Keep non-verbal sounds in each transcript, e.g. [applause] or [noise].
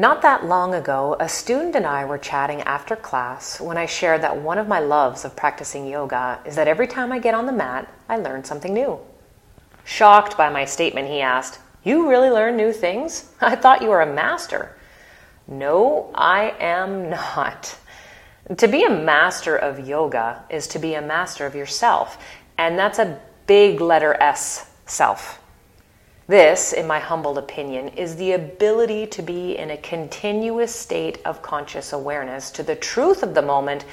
Not that long ago, a student and I were chatting after class when I shared that one of my loves of practicing yoga is that every time I get on the mat, I learn something new. Shocked by my statement, he asked, You really learn new things? [laughs] I thought you were a master. No, I am [laughs] not. To be a master of yoga is to be a master of yourself, and that's a big letter S, self. This, in my humble opinion, is the ability to be in a continuous state of conscious awareness to the truth of the moment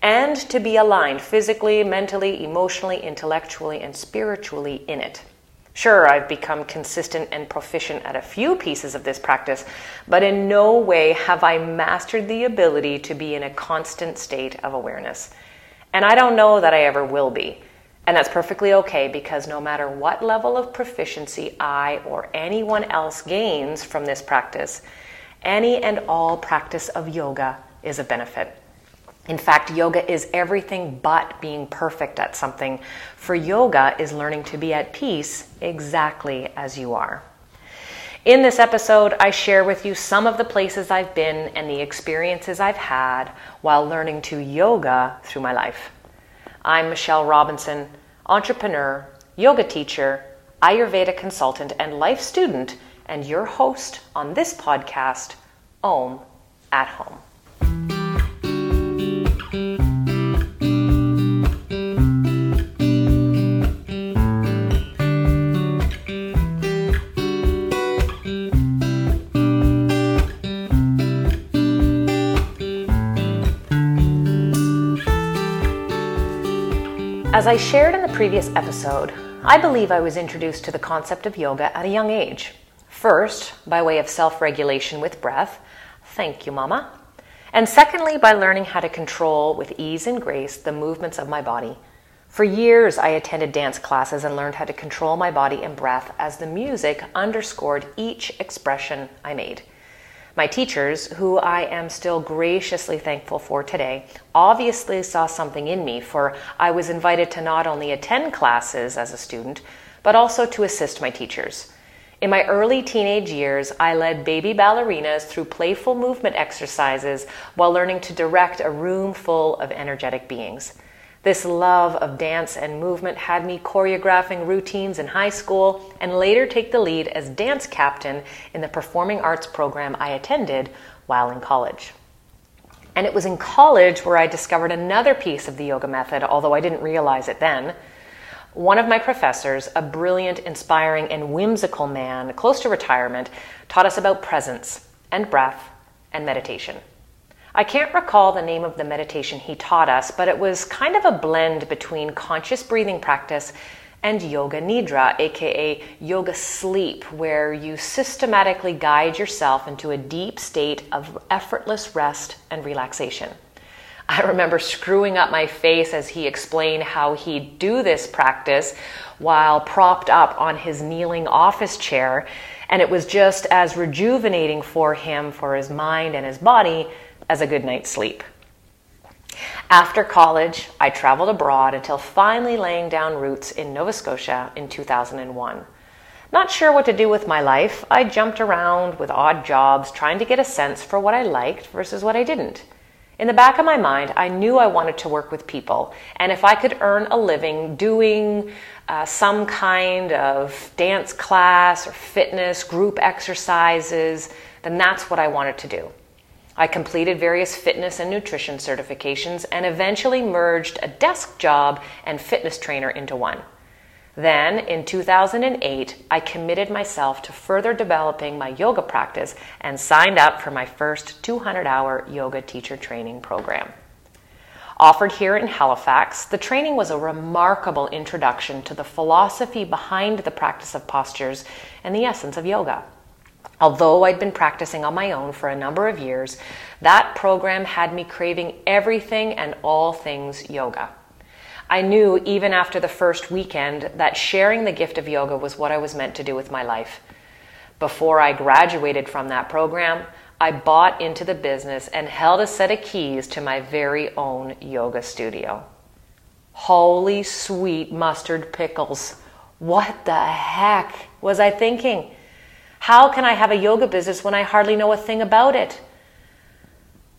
and to be aligned physically, mentally, emotionally, intellectually, and spiritually in it. Sure, I've become consistent and proficient at a few pieces of this practice, but in no way have I mastered the ability to be in a constant state of awareness. And I don't know that I ever will be. And that's perfectly okay because no matter what level of proficiency I or anyone else gains from this practice, any and all practice of yoga is a benefit. In fact, yoga is everything but being perfect at something, for yoga is learning to be at peace exactly as you are. In this episode, I share with you some of the places I've been and the experiences I've had while learning to yoga through my life. I'm Michelle Robinson, entrepreneur, yoga teacher, Ayurveda consultant, and life student, and your host on this podcast, Om at Home. As I shared in the previous episode, I believe I was introduced to the concept of yoga at a young age. First, by way of self regulation with breath. Thank you, Mama. And secondly, by learning how to control with ease and grace the movements of my body. For years, I attended dance classes and learned how to control my body and breath as the music underscored each expression I made. My teachers, who I am still graciously thankful for today, obviously saw something in me, for I was invited to not only attend classes as a student, but also to assist my teachers. In my early teenage years, I led baby ballerinas through playful movement exercises while learning to direct a room full of energetic beings. This love of dance and movement had me choreographing routines in high school and later take the lead as dance captain in the performing arts program I attended while in college. And it was in college where I discovered another piece of the yoga method, although I didn't realize it then. One of my professors, a brilliant, inspiring, and whimsical man close to retirement, taught us about presence and breath and meditation. I can't recall the name of the meditation he taught us, but it was kind of a blend between conscious breathing practice and yoga nidra, aka yoga sleep, where you systematically guide yourself into a deep state of effortless rest and relaxation. I remember screwing up my face as he explained how he'd do this practice while propped up on his kneeling office chair, and it was just as rejuvenating for him, for his mind and his body, as a good night's sleep. After college, I traveled abroad until finally laying down roots in Nova Scotia in 2001. Not sure what to do with my life, I jumped around with odd jobs trying to get a sense for what I liked versus what I didn't. In the back of my mind, I knew I wanted to work with people, and if I could earn a living doing uh, some kind of dance class or fitness, group exercises, then that's what I wanted to do. I completed various fitness and nutrition certifications and eventually merged a desk job and fitness trainer into one. Then, in 2008, I committed myself to further developing my yoga practice and signed up for my first 200 hour yoga teacher training program. Offered here in Halifax, the training was a remarkable introduction to the philosophy behind the practice of postures and the essence of yoga. Although I'd been practicing on my own for a number of years, that program had me craving everything and all things yoga. I knew even after the first weekend that sharing the gift of yoga was what I was meant to do with my life. Before I graduated from that program, I bought into the business and held a set of keys to my very own yoga studio. Holy sweet mustard pickles. What the heck was I thinking? How can I have a yoga business when I hardly know a thing about it?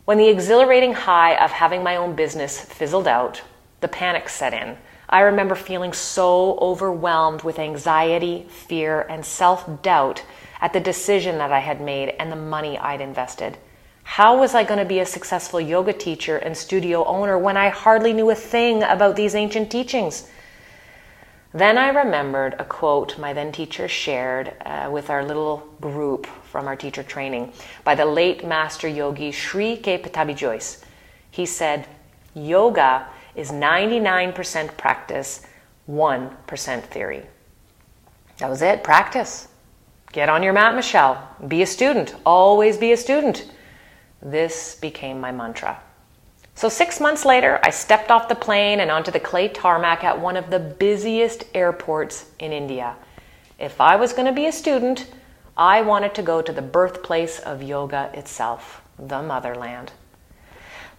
When the exhilarating high of having my own business fizzled out, the panic set in. I remember feeling so overwhelmed with anxiety, fear, and self doubt at the decision that I had made and the money I'd invested. How was I going to be a successful yoga teacher and studio owner when I hardly knew a thing about these ancient teachings? Then I remembered a quote my then teacher shared uh, with our little group from our teacher training by the late master yogi Sri K. Pattabhi Jois. He said, Yoga is 99% practice, 1% theory. That was it, practice. Get on your mat, Michelle. Be a student. Always be a student. This became my mantra. So, six months later, I stepped off the plane and onto the clay tarmac at one of the busiest airports in India. If I was going to be a student, I wanted to go to the birthplace of yoga itself, the motherland.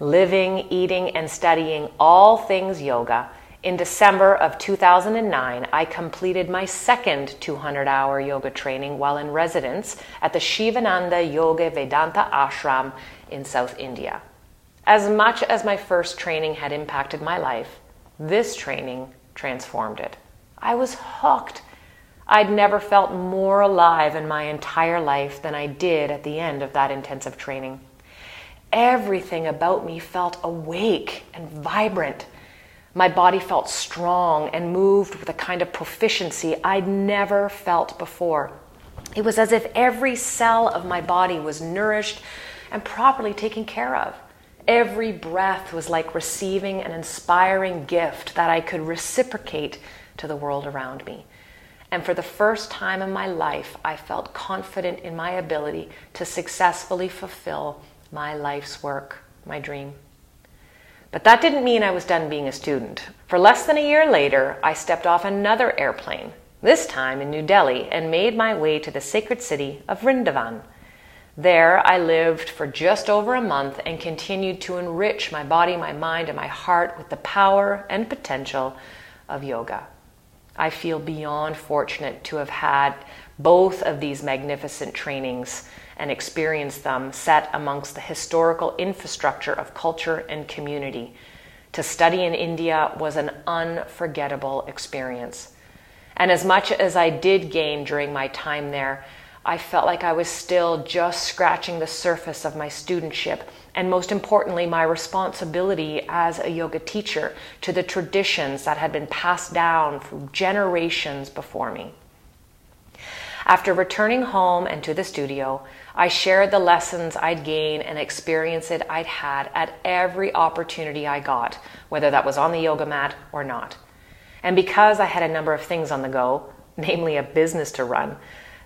Living, eating, and studying all things yoga, in December of 2009, I completed my second 200 hour yoga training while in residence at the Sivananda Yoga Vedanta Ashram in South India. As much as my first training had impacted my life, this training transformed it. I was hooked. I'd never felt more alive in my entire life than I did at the end of that intensive training. Everything about me felt awake and vibrant. My body felt strong and moved with a kind of proficiency I'd never felt before. It was as if every cell of my body was nourished and properly taken care of. Every breath was like receiving an inspiring gift that I could reciprocate to the world around me. And for the first time in my life, I felt confident in my ability to successfully fulfill my life's work, my dream. But that didn't mean I was done being a student. For less than a year later, I stepped off another airplane, this time in New Delhi, and made my way to the sacred city of Vrindavan there, I lived for just over a month and continued to enrich my body, my mind, and my heart with the power and potential of yoga. I feel beyond fortunate to have had both of these magnificent trainings and experienced them set amongst the historical infrastructure of culture and community. To study in India was an unforgettable experience. And as much as I did gain during my time there, I felt like I was still just scratching the surface of my studentship and most importantly, my responsibility as a yoga teacher to the traditions that had been passed down from generations before me. After returning home and to the studio, I shared the lessons I'd gained and experiences I'd had at every opportunity I got, whether that was on the yoga mat or not. And because I had a number of things on the go, namely a business to run,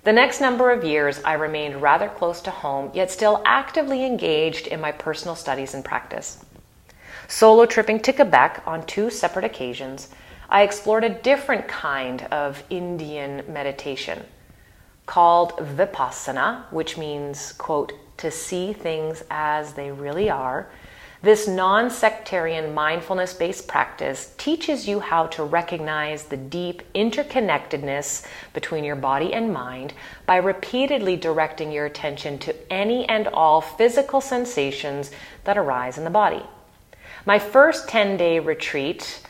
the next number of years, I remained rather close to home, yet still actively engaged in my personal studies and practice. Solo tripping to Quebec on two separate occasions, I explored a different kind of Indian meditation called Vipassana, which means, quote, to see things as they really are, this non sectarian mindfulness based practice teaches you how to recognize the deep interconnectedness between your body and mind by repeatedly directing your attention to any and all physical sensations that arise in the body. My first 10 day retreat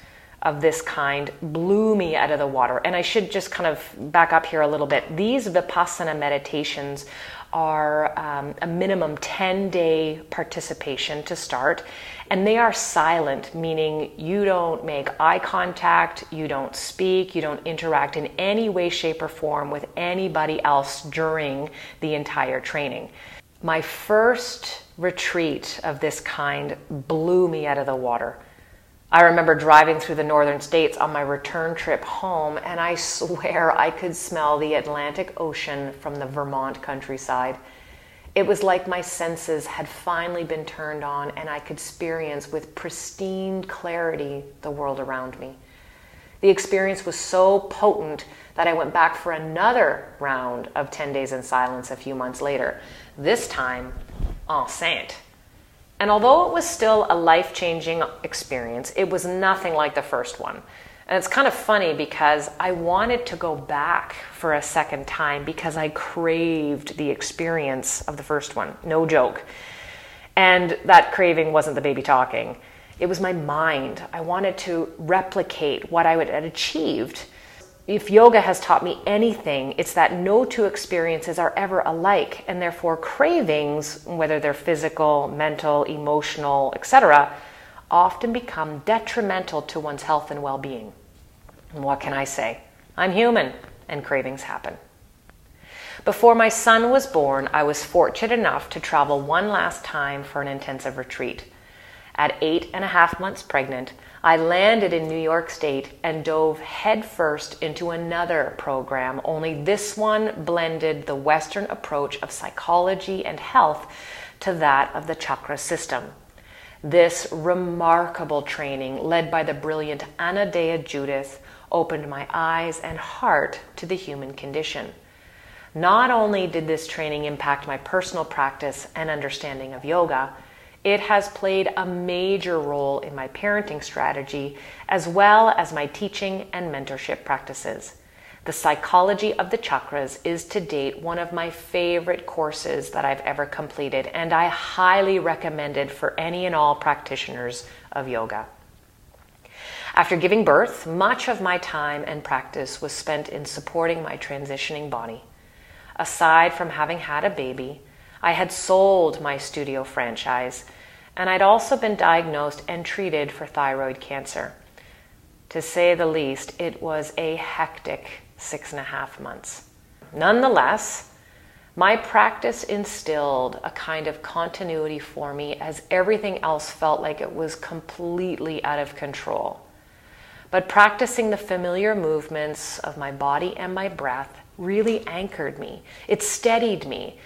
of this kind blew me out of the water. And I should just kind of back up here a little bit. These Vipassana meditations are um, a minimum 10 day participation to start, and they are silent, meaning you don't make eye contact, you don't speak, you don't interact in any way, shape, or form with anybody else during the entire training. My first retreat of this kind blew me out of the water. I remember driving through the northern states on my return trip home, and I swear [laughs] I could smell the Atlantic Ocean from the Vermont countryside. It was like my senses had finally been turned on, and I could experience with pristine clarity the world around me. The experience was so potent that I went back for another round of 10 days in silence a few months later, this time enceinte. And although it was still a life changing experience, it was nothing like the first one. And it's kind of funny because I wanted to go back for a second time because I craved the experience of the first one. No joke. And that craving wasn't the baby talking, it was my mind. I wanted to replicate what I had achieved. If yoga has taught me anything, it's that no two experiences are ever alike, and therefore cravings, whether they're physical, mental, emotional, etc., often become detrimental to one's health and well being. And what can I say? I'm human, and cravings happen. Before my son was born, I was fortunate enough to travel one last time for an intensive retreat. At eight and a half months pregnant, I landed in New York State and dove headfirst into another program, only this one blended the Western approach of psychology and health to that of the chakra system. This remarkable training, led by the brilliant Anodea Judith, opened my eyes and heart to the human condition. Not only did this training impact my personal practice and understanding of yoga, it has played a major role in my parenting strategy as well as my teaching and mentorship practices. The Psychology of the Chakras is to date one of my favorite courses that I've ever completed, and I highly recommend it for any and all practitioners of yoga. After giving birth, much of my time and practice was spent in supporting my transitioning body. Aside from having had a baby, I had sold my studio franchise, and I'd also been diagnosed and treated for thyroid cancer. To say the least, it was a hectic six and a half months. Nonetheless, my practice instilled a kind of continuity for me as everything else felt like it was completely out of control. But practicing the familiar movements of my body and my breath really anchored me. It steadied me.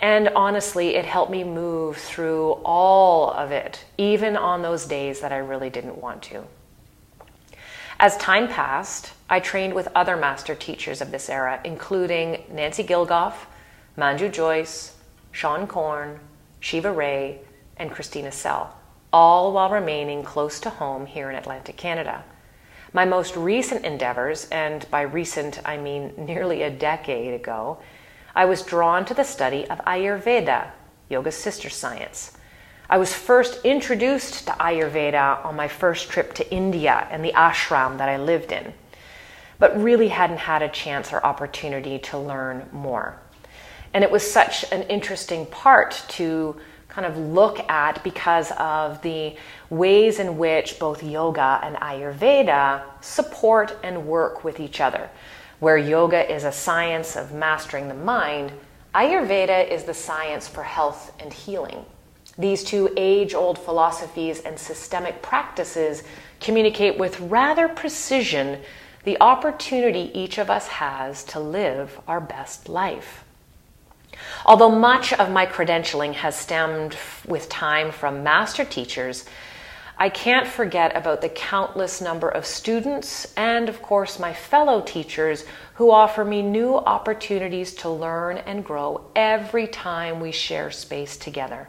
And honestly, it helped me move through all of it, even on those days that I really didn't want to. As time passed, I trained with other master teachers of this era, including Nancy Gilgoff, Manju Jois, Seane Corn, Shiva Rea, and Christina Sell, all while remaining close to home here in Atlantic Canada. My most recent endeavors, and by recent I mean nearly a decade ago, I was drawn to the study of Ayurveda, yoga's sister science. I was first introduced to Ayurveda on my first trip to India and the ashram that I lived in, but really hadn't had a chance or opportunity to learn more. And it was such an interesting part to kind of look at because of the ways in which both yoga and Ayurveda support and work with each other. Where yoga is a science of mastering the mind, Ayurveda is the science for health and healing. These two age old philosophies and systemic practices communicate with rather precision the opportunity each of us has to live our best life. Although much of my credentialing has stemmed with time from master teachers, I can't forget about the countless number of students and, of course, my fellow teachers who offer me new opportunities to learn and grow every time we share space together.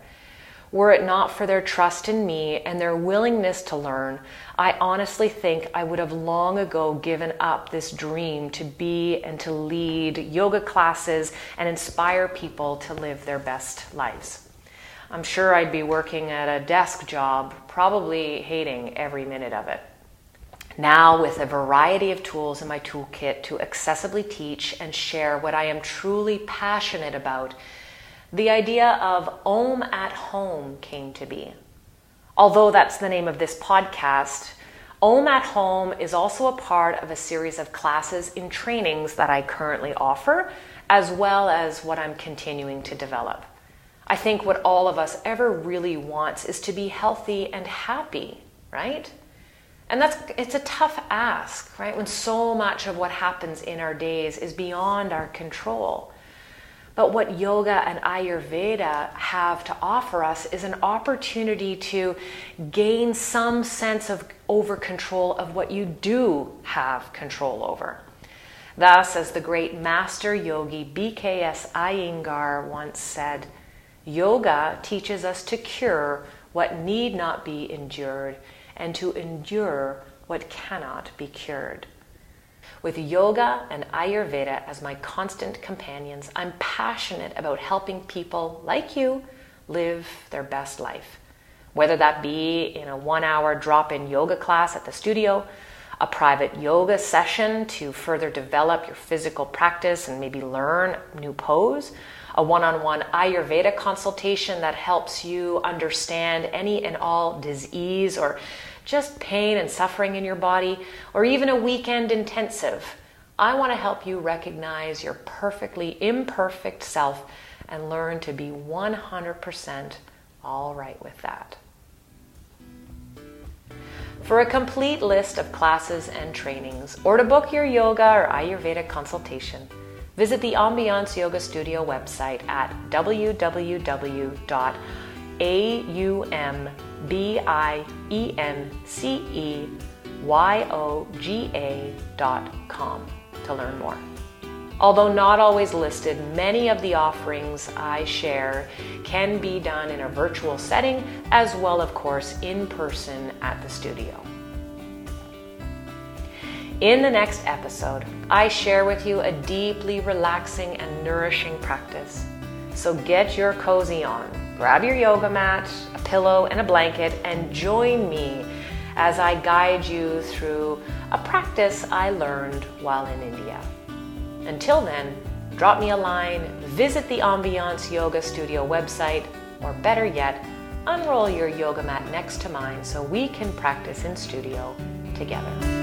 Were it not for their trust in me and their willingness to learn, I honestly think I would have long ago given up this dream to be and to lead yoga classes and inspire people to live their best lives. I'm sure I'd be working at a desk job, probably hating every minute of it. Now, with a variety of tools in my toolkit to accessibly teach and share what I am truly passionate about, the idea of Om at Home came to be. Although that's the name of this podcast, Om at Home is also a part of a series of classes and trainings that I currently offer, as well as what I'm continuing to develop. I think what all of us ever really wants is to be healthy and happy, right? And that's it's a tough ask, right? When so much of what happens in our days is beyond our control. But what yoga and Ayurveda have to offer us is an opportunity to gain some sense of over control of what you do have control over. Thus, as the great master yogi BKS Iyengar once said, yoga teaches us to cure what need not be endured and to endure what cannot be cured. With yoga and Ayurveda as my constant companions, I'm passionate about helping people like you live their best life. Whether that be in a one hour drop in yoga class at the studio, a private yoga session to further develop your physical practice and maybe learn new pose, a one on one Ayurveda consultation that helps you understand any and all disease or just pain and suffering in your body, or even a weekend intensive. I want to help you recognize your perfectly imperfect self and learn to be 100% all right with that. For a complete list of classes and trainings, or to book your yoga or Ayurveda consultation, visit the Aumbience Yoga Studio website at www.aum B I E N C E Y O G A dot com to learn more. Although not always listed, many of the offerings I share can be done in a virtual setting as well, of course, in person at the studio. In the next episode, I share with you a deeply relaxing and nourishing practice. So get your cozy on, grab your yoga mat, a pillow and a blanket and join me as I guide you through a practice I learned while in India. Until then, drop me a line, visit the Aumbience Yoga Studio website, or better yet, unroll your yoga mat next to mine so we can practice in studio together.